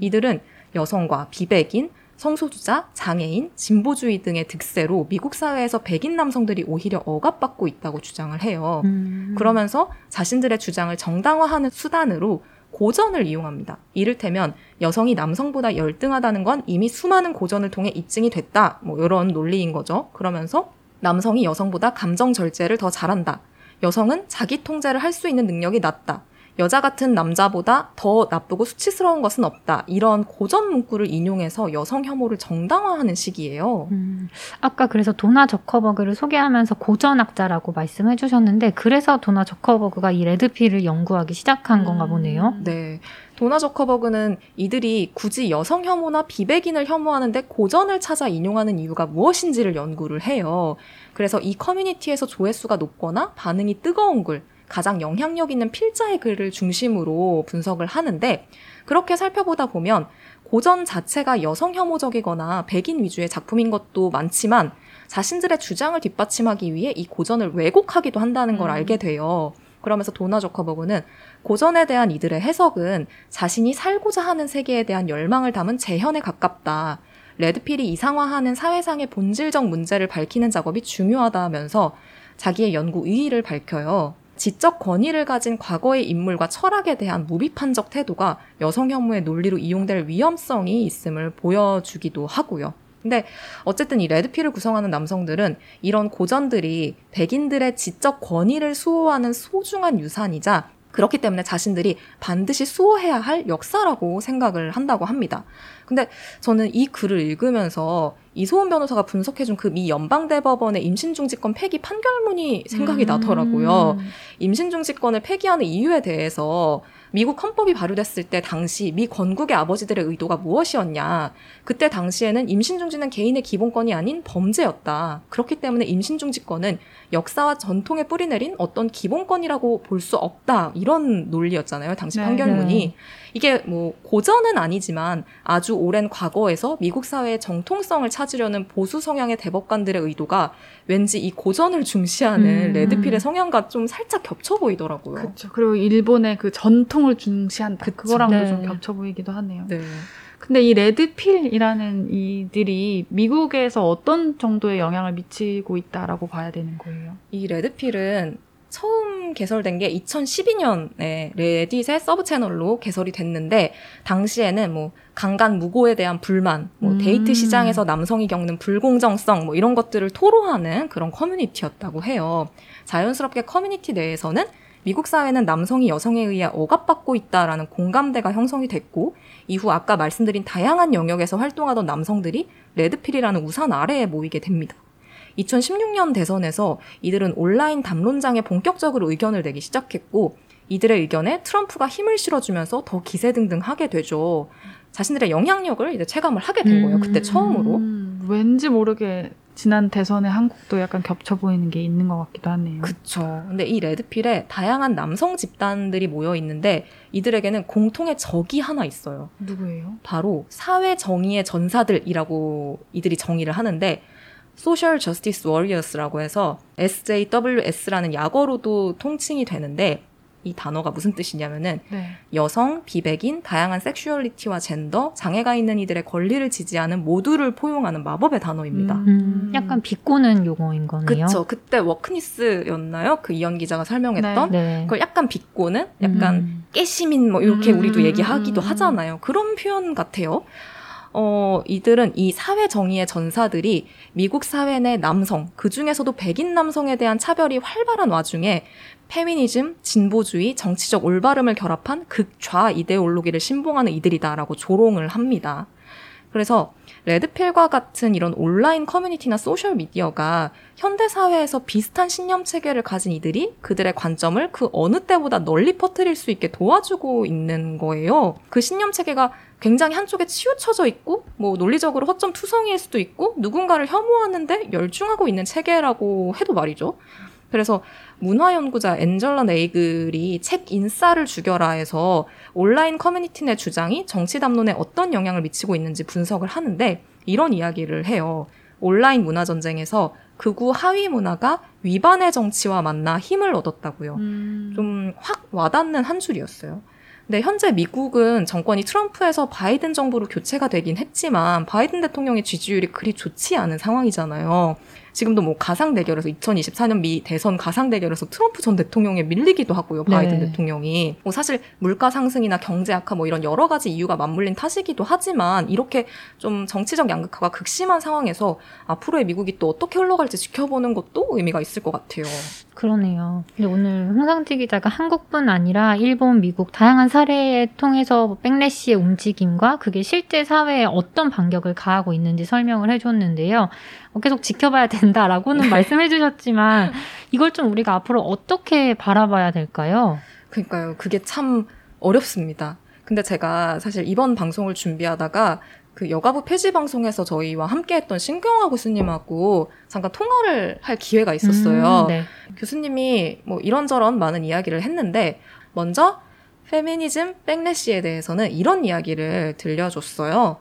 이들은 여성과 비백인, 성소수자, 장애인, 진보주의 등의 득세로 미국 사회에서 백인 남성들이 오히려 억압받고 있다고 주장을 해요. 음, 그러면서 자신들의 주장을 정당화하는 수단으로 고전을 이용합니다. 이를테면 여성이 남성보다 열등하다는 건 이미 수많은 고전을 통해 입증이 됐다. 뭐 이런 논리인 거죠. 그러면서 남성이 여성보다 감정 절제를 더 잘한다. 여성은 자기 통제를 할 수 있는 능력이 낮다. 여자 같은 남자보다 더 나쁘고 수치스러운 것은 없다. 이런 고전 문구를 인용해서 여성 혐오를 정당화하는 식이에요. 음, 아까 그래서 도나 저커버그를 소개하면서 고전학자라고 말씀해 주셨는데 그래서 도나 저커버그가 이 레드필을 연구하기 시작한 건가 보네요. 네. 도나 저커버그는 이들이 굳이 여성 혐오나 비백인을 혐오하는데 고전을 찾아 인용하는 이유가 무엇인지를 연구를 해요. 그래서 이 커뮤니티에서 조회수가 높거나 반응이 뜨거운 글, 가장 영향력 있는 필자의 글을 중심으로 분석을 하는데 그렇게 살펴보다 보면 고전 자체가 여성 혐오적이거나 백인 위주의 작품인 것도 많지만 자신들의 주장을 뒷받침하기 위해 이 고전을 왜곡하기도 한다는 걸 음. 알게 돼요. 그러면서 도나 저커버그는 고전에 대한 이들의 해석은 자신이 살고자 하는 세계에 대한 열망을 담은 재현에 가깝다. 레드필이 이상화하는 사회상의 본질적 문제를 밝히는 작업이 중요하다면서 자기의 연구 의의를 밝혀요. 지적 권위를 가진 과거의 인물과 철학에 대한 무비판적 태도가 여성 혐오의 논리로 이용될 위험성이 있음을 보여주기도 하고요. 근데 어쨌든 이 레드필을 구성하는 남성들은 이런 고전들이 백인들의 지적 권위를 수호하는 소중한 유산이자 그렇기 때문에 자신들이 반드시 수호해야 할 역사라고 생각을 한다고 합니다. 근데 저는 이 글을 읽으면서 이소은 변호사가 분석해준 그 미 연방대법원의 임신중지권 폐기 판결문이 생각이 나더라고요. 음. 임신중지권을 폐기하는 이유에 대해서 미국 헌법이 발효됐을 때 당시 미 건국의 아버지들의 의도가 무엇이었냐. 그때 당시에는 임신 중지는 개인의 기본권이 아닌 범죄였다. 그렇기 때문에 임신 중지권은 역사와 전통에 뿌리내린 어떤 기본권이라고 볼 수 없다. 이런 논리였잖아요. 당시 네, 판결문이. 네. 이게 뭐 고전은 아니지만 아주 오랜 과거에서 미국 사회의 정통성을 찾으려는 보수 성향의 대법관들의 의도가 왠지 이 고전을 중시하는 음. 레드필의 성향과 좀 살짝 겹쳐 보이더라고요. 그렇죠. 그리고 일본의 그 전통을 중시한다. 그쵸. 그거랑도 네. 좀 겹쳐 보이기도 하네요. 네. 근데 이 레드필이라는 이들이 미국에서 어떤 정도의 영향을 미치고 있다라고 봐야 되는 거예요? 이 레드필은 처음 개설된 게 2012년에 레딧의 서브 채널로 개설이 됐는데 당시에는 뭐 강간 무고에 대한 불만, 뭐 음. 데이트 시장에서 남성이 겪는 불공정성 뭐 이런 것들을 토로하는 그런 커뮤니티였다고 해요. 자연스럽게 커뮤니티 내에서는 미국 사회는 남성이 여성에 의해 억압받고 있다라는 공감대가 형성이 됐고 이후 아까 말씀드린 다양한 영역에서 활동하던 남성들이 레드필이라는 우산 아래에 모이게 됩니다. 2016년 대선에서 이들은 온라인 담론장에 본격적으로 의견을 내기 시작했고 이들의 의견에 트럼프가 힘을 실어주면서 더 기세등등하게 되죠. 자신들의 영향력을 이제 체감을 하게 된 거예요. 그때 음. 처음으로. 음, 왠지 모르게 지난 대선에 한국도 약간 겹쳐 보이는 게 있는 것 같기도 하네요. 그쵸. 근데 이 레드필에 다양한 남성 집단들이 모여 있는데 이들에게는 공통의 적이 하나 있어요. 누구예요? 바로 사회 정의의 전사들이라고 이들이 정의를 하는데 Social Justice Warriors라고 해서 SJWS라는 약어로도 통칭이 되는데 이 단어가 무슨 뜻이냐면은 네. 여성, 비백인, 다양한 섹슈얼리티와 젠더, 장애가 있는 이들의 권리를 지지하는 모두를 포용하는 마법의 단어입니다. 음. 음, 약간 비꼬는 용어인 거네요. 그쵸. 그때 워크니스였나요? 그 이현 기자가 설명했던? 네. 그걸 약간 비꼬는? 약간 음. 깨시민 뭐 이렇게 음, 우리도 얘기하기도 음. 하잖아요. 그런 표현 같아요. 어, 이들은 이 사회 정의의 전사들이 미국 사회 내 남성, 그 중에서도 백인 남성에 대한 차별이 활발한 와중에 페미니즘, 진보주의, 정치적 올바름을 결합한 극좌 이데올로기를 신봉하는 이들이다라고 조롱을 합니다. 그래서 레드필과 같은 이런 온라인 커뮤니티나 소셜 미디어가 현대 사회에서 비슷한 신념 체계를 가진 이들이 그들의 관점을 그 어느 때보다 널리 퍼뜨릴 수 있게 도와주고 있는 거예요. 그 신념 체계가 굉장히 한쪽에 치우쳐져 있고 뭐 논리적으로 허점 투성이일 수도 있고 누군가를 혐오하는데 열중하고 있는 체계라고 해도 말이죠. 그래서 문화연구자 엔젤라 네이글이 책 인싸를 죽여라에서 온라인 커뮤니티 내 주장이 정치 담론에 어떤 영향을 미치고 있는지 분석을 하는데 이런 이야기를 해요. 온라인 문화 전쟁에서 극우 하위 문화가 위반의 정치와 만나 힘을 얻었다고요. 음. 좀확 와닿는 한 줄이었어요. 근데 현재 미국은 정권이 트럼프에서 바이든 정부로 교체가 되긴 했지만 바이든 대통령의 지지율이 그리 좋지 않은 상황이잖아요. 지금도 뭐 가상 대결에서 2024년 미 대선 가상 대결에서 트럼프 전 대통령에 밀리기도 하고요. 바이든 네. 대통령이 뭐 사실 물가 상승이나 경제 악화 뭐 이런 여러 가지 이유가 맞물린 탓이기도 하지만 이렇게 좀 정치적 양극화가 극심한 상황에서 앞으로의 미국이 또 어떻게 흘러갈지 지켜보는 것도 의미가 있을 것 같아요. 그러네요. 근데 오늘 홍상지 기자가 한국뿐 아니라 일본, 미국 다양한 사례에 통해서 백래시의 움직임과 그게 실제 사회에 어떤 반격을 가하고 있는지 설명을 해줬는데요. 어, 계속 지켜봐야 된다라고는 말씀해 주셨지만 이걸 좀 우리가 앞으로 어떻게 바라봐야 될까요? 그러니까요. 그게 참 어렵습니다. 근데 제가 사실 이번 방송을 준비하다가 그 여가부 폐지 방송에서 저희와 함께했던 신경화 교수님하고 잠깐 통화를 할 기회가 있었어요. 음, 네. 교수님이 뭐 이런저런 많은 이야기를 했는데 먼저 페미니즘 백래시에 대해서는 이런 이야기를 들려줬어요.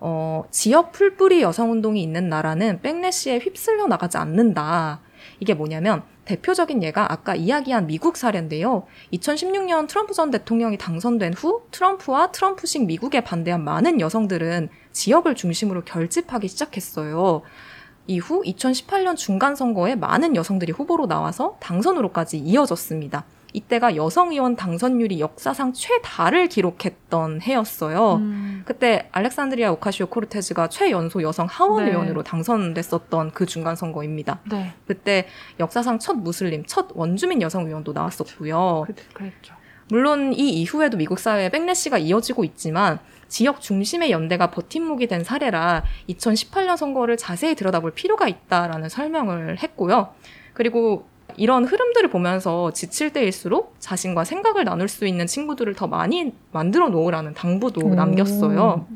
어, 지역 풀뿌리 여성 운동이 있는 나라는 백래시에 휩쓸려 나가지 않는다. 이게 뭐냐면 대표적인 예가 아까 이야기한 미국 사례인데요. 2016년 트럼프 전 대통령이 당선된 후 트럼프와 트럼프식 미국에 반대한 많은 여성들은 지역을 중심으로 결집하기 시작했어요. 이후 2018년 중간 선거에 많은 여성들이 후보로 나와서 당선으로까지 이어졌습니다. 이때가 여성 의원 당선율이 역사상 최다를 기록했던 해였어요. 음. 그때 알렉산드리아 오카시오 코르테즈가 최연소 여성 하원 네. 의원으로 당선됐었던 그 중간 선거입니다. 네. 그때 역사상 첫 무슬림, 첫 원주민 여성 의원도 나왔었고요. 그, 그랬죠. 물론 이 이후에도 미국 사회에 백래시가 이어지고 있지만 지역 중심의 연대가 버팀목이 된 사례라 2018년 선거를 자세히 들여다볼 필요가 있다라는 설명을 했고요. 그리고 이런 흐름들을 보면서 지칠 때일수록 자신과 생각을 나눌 수 있는 친구들을 더 많이 만들어 놓으라는 당부도 오. 남겼어요.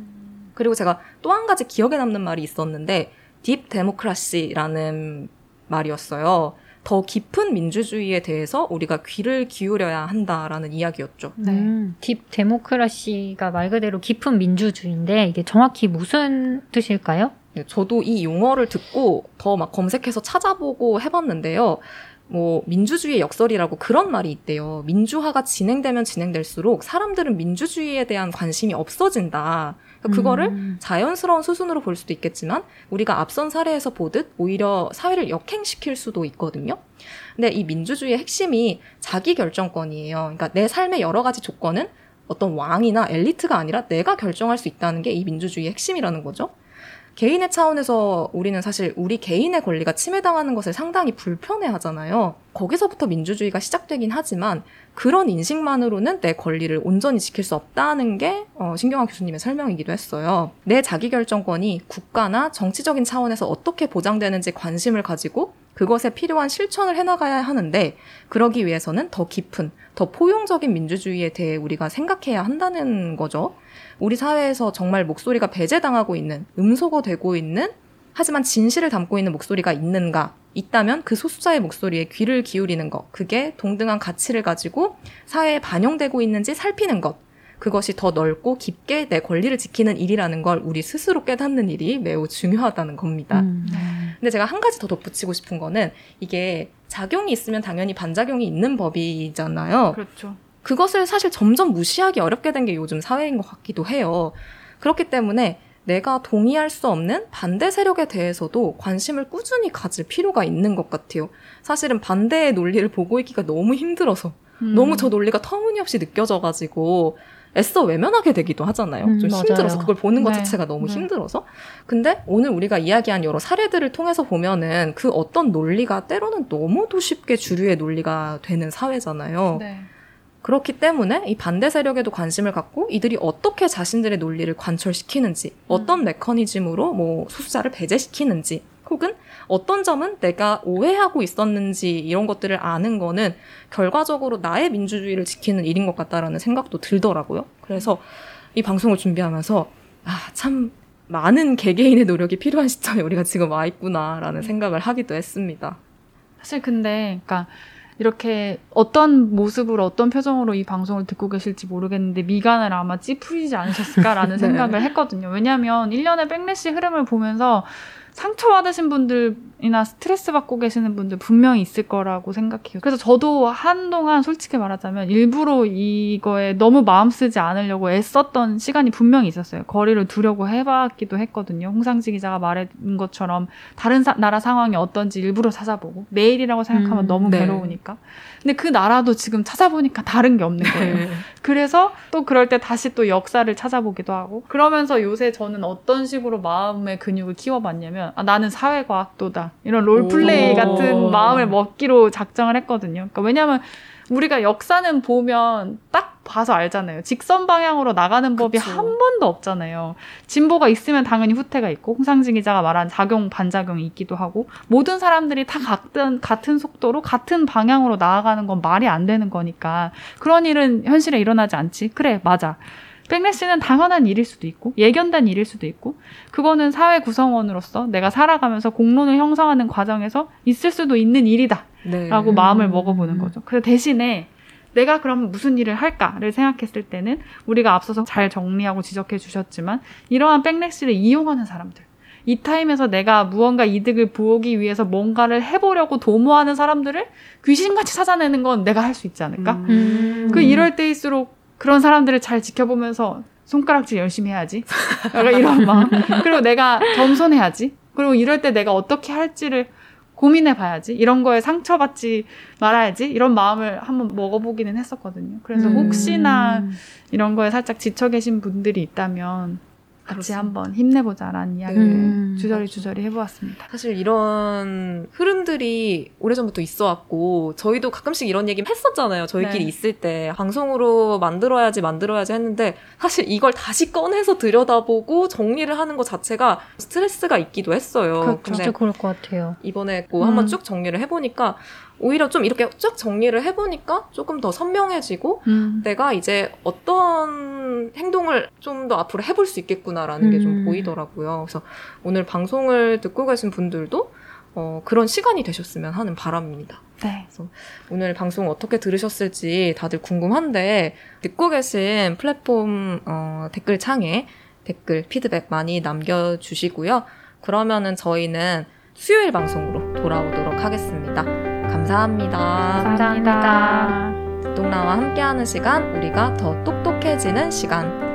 그리고 제가 또 한 가지 기억에 남는 말이 있었는데 딥 데모크라시라는 말이었어요. 더 깊은 민주주의에 대해서 우리가 귀를 기울여야 한다라는 이야기였죠. 네. 음, 딥 데모크라시가 말 그대로 깊은 민주주의인데 이게 정확히 무슨 뜻일까요? 네, 저도 이 용어를 듣고 더 막 검색해서 찾아보고 해봤는데요. 뭐 민주주의의 역설이라고 그런 말이 있대요. 민주화가 진행되면 진행될수록 사람들은 민주주의에 대한 관심이 없어진다. 그러니까 그거를 음. 자연스러운 수순으로 볼 수도 있겠지만 우리가 앞선 사례에서 보듯 오히려 사회를 역행시킬 수도 있거든요. 근데 이 민주주의의 핵심이 자기 결정권이에요. 그러니까 내 삶의 여러 가지 조건은 어떤 왕이나 엘리트가 아니라 내가 결정할 수 있다는 게 이 민주주의의 핵심이라는 거죠. 개인의 차원에서 우리는 사실 우리 개인의 권리가 침해당하는 것을 상당히 불편해 하잖아요. 거기서부터 민주주의가 시작되긴 하지만 그런 인식만으로는 내 권리를 온전히 지킬 수 없다는 게 어, 신경환 교수님의 설명이기도 했어요. 내 자기결정권이 국가나 정치적인 차원에서 어떻게 보장되는지 관심을 가지고 그것에 필요한 실천을 해나가야 하는데 그러기 위해서는 더 깊은, 더 포용적인 민주주의에 대해 우리가 생각해야 한다는 거죠. 우리 사회에서 정말 목소리가 배제당하고 있는, 음소거되고 있는, 하지만 진실을 담고 있는 목소리가 있는가? 있다면 그 소수자의 목소리에 귀를 기울이는 것, 그게 동등한 가치를 가지고 사회에 반영되고 있는지 살피는 것, 그것이 더 넓고 깊게 내 권리를 지키는 일이라는 걸 우리 스스로 깨닫는 일이 매우 중요하다는 겁니다. 음. 근데 제가 한 가지 더 덧붙이고 싶은 거는 이게 작용이 있으면 당연히 반작용이 있는 법이잖아요. 그렇죠. 그것을 사실 점점 무시하기 어렵게 된 게 요즘 사회인 것 같기도 해요. 그렇기 때문에 내가 동의할 수 없는 반대 세력에 대해서도 관심을 꾸준히 가질 필요가 있는 것 같아요. 사실은 반대의 논리를 보고 있기가 너무 힘들어서 음. 너무 저 논리가 터무니없이 느껴져가지고 애써 외면하게 되기도 하잖아요. 음, 좀 맞아요. 힘들어서 그걸 보는 것 네. 자체가 너무 네. 힘들어서. 근데 오늘 우리가 이야기한 여러 사례들을 통해서 보면은 그 어떤 논리가 때로는 너무도 쉽게 주류의 논리가 되는 사회잖아요. 네. 그렇기 때문에 이 반대 세력에도 관심을 갖고 이들이 어떻게 자신들의 논리를 관철시키는지, 어떤 메커니즘으로 뭐 소수자를 배제시키는지, 혹은 어떤 점은 내가 오해하고 있었는지 이런 것들을 아는 거는 결과적으로 나의 민주주의를 지키는 일인 것 같다라는 생각도 들더라고요. 그래서 이 방송을 준비하면서 아, 참 많은 개개인의 노력이 필요한 시점에 우리가 지금 와 있구나라는 생각을 하기도 했습니다. 사실 근데 그러니까 이렇게 어떤 모습으로 어떤 표정으로 이 방송을 듣고 계실지 모르겠는데 미간을 아마 찌푸리지 않으셨을까라는 네. 생각을 했거든요. 왜냐하면 1년의 백래시 흐름을 보면서 상처받으신 분들이나 스트레스 받고 계시는 분들 분명히 있을 거라고 생각해요. 그래서 저도 한동안 솔직히 말하자면 일부러 이거에 너무 마음 쓰지 않으려고 애썼던 시간이 분명히 있었어요. 거리를 두려고 해봤기도 했거든요. 홍상지 기자가 말한 것처럼 다른 사- 나라 상황이 어떤지 일부러 찾아보고 내일이라고 생각하면 음, 너무 네. 괴로우니까. 근데 그 나라도 지금 찾아보니까 다른 게 없는 거예요. 그래서 또 그럴 때 다시 또 역사를 찾아보기도 하고 그러면서 요새 저는 어떤 식으로 마음의 근육을 키워봤냐면 아, 나는 사회과학도다 이런 롤플레이 오. 같은 마음을 먹기로 작정을 했거든요. 그러니까 왜냐하면 우리가 역사는 보면 딱 봐서 알잖아요. 직선 방향으로 나가는 법이 그쵸. 한 번도 없잖아요. 진보가 있으면 당연히 후퇴가 있고 홍상진 기자가 말한 작용 반작용이 있기도 하고 모든 사람들이 다 같은 같은 속도로 같은 방향으로 나아가는 건 말이 안 되는 거니까 그런 일은 현실에 일어나지 않지. 그래 맞아. 백래시는 당연한 일일 수도 있고 예견된 일일 수도 있고 그거는 사회 구성원으로서 내가 살아가면서 공론을 형성하는 과정에서 있을 수도 있는 일이다. 네. 라고 음. 마음을 먹어보는 거죠. 그래서 대신에 내가 그럼 무슨 일을 할까를 생각했을 때는 우리가 앞서서 잘 정리하고 지적해 주셨지만 이러한 백래시를 이용하는 사람들 이 타임에서 내가 무언가 이득을 보기 위해서 뭔가를 해보려고 도모하는 사람들을 귀신같이 찾아내는 건 내가 할 수 있지 않을까? 음. 그 이럴 때일수록 그런 사람들을 잘 지켜보면서 손가락질 열심히 해야지. 약간 이런 마음. 그리고 내가 겸손해야지. 그리고 이럴 때 내가 어떻게 할지를 고민해 봐야지. 이런 거에 상처받지 말아야지. 이런 마음을 한번 먹어보기는 했었거든요. 그래서 음. 혹시나 이런 거에 살짝 지쳐 계신 분들이 있다면 같이 그렇습니다. 한번 힘내보자라는 이야기를 음. 주저리 주저리 해보았습니다. 사실 이런 흐름들이 오래전부터 있어 왔고, 저희도 가끔씩 이런 얘기 했었잖아요. 저희끼리 네. 있을 때. 방송으로 만들어야지, 만들어야지 했는데, 사실 이걸 다시 꺼내서 들여다보고 정리를 하는 것 자체가 스트레스가 있기도 했어요. 그렇죠. 근데 진짜 그럴 것 같아요. 이번에 고 음. 한번 쭉 정리를 해보니까, 오히려 좀 이렇게 쭉 정리를 해보니까 조금 더 선명해지고, 음. 내가 이제 어떤 행동을 좀 더 앞으로 해볼 수 있겠구나라는 게좀 음. 보이더라고요. 그래서 오늘 방송을 듣고 계신 분들도 어, 그런 시간이 되셨으면 하는 바람입니다. 네. 오늘 방송 어떻게 들으셨을지 다들 궁금한데 듣고 계신 플랫폼 어, 댓글 창에 댓글 피드백 많이 남겨주시고요. 그러면은 저희는 수요일 방송으로 돌아오도록 하겠습니다. 감사합니다. 감사합니다. 듣동나와 함께하는 시간, 우리가 더 똑똑해지는 시간.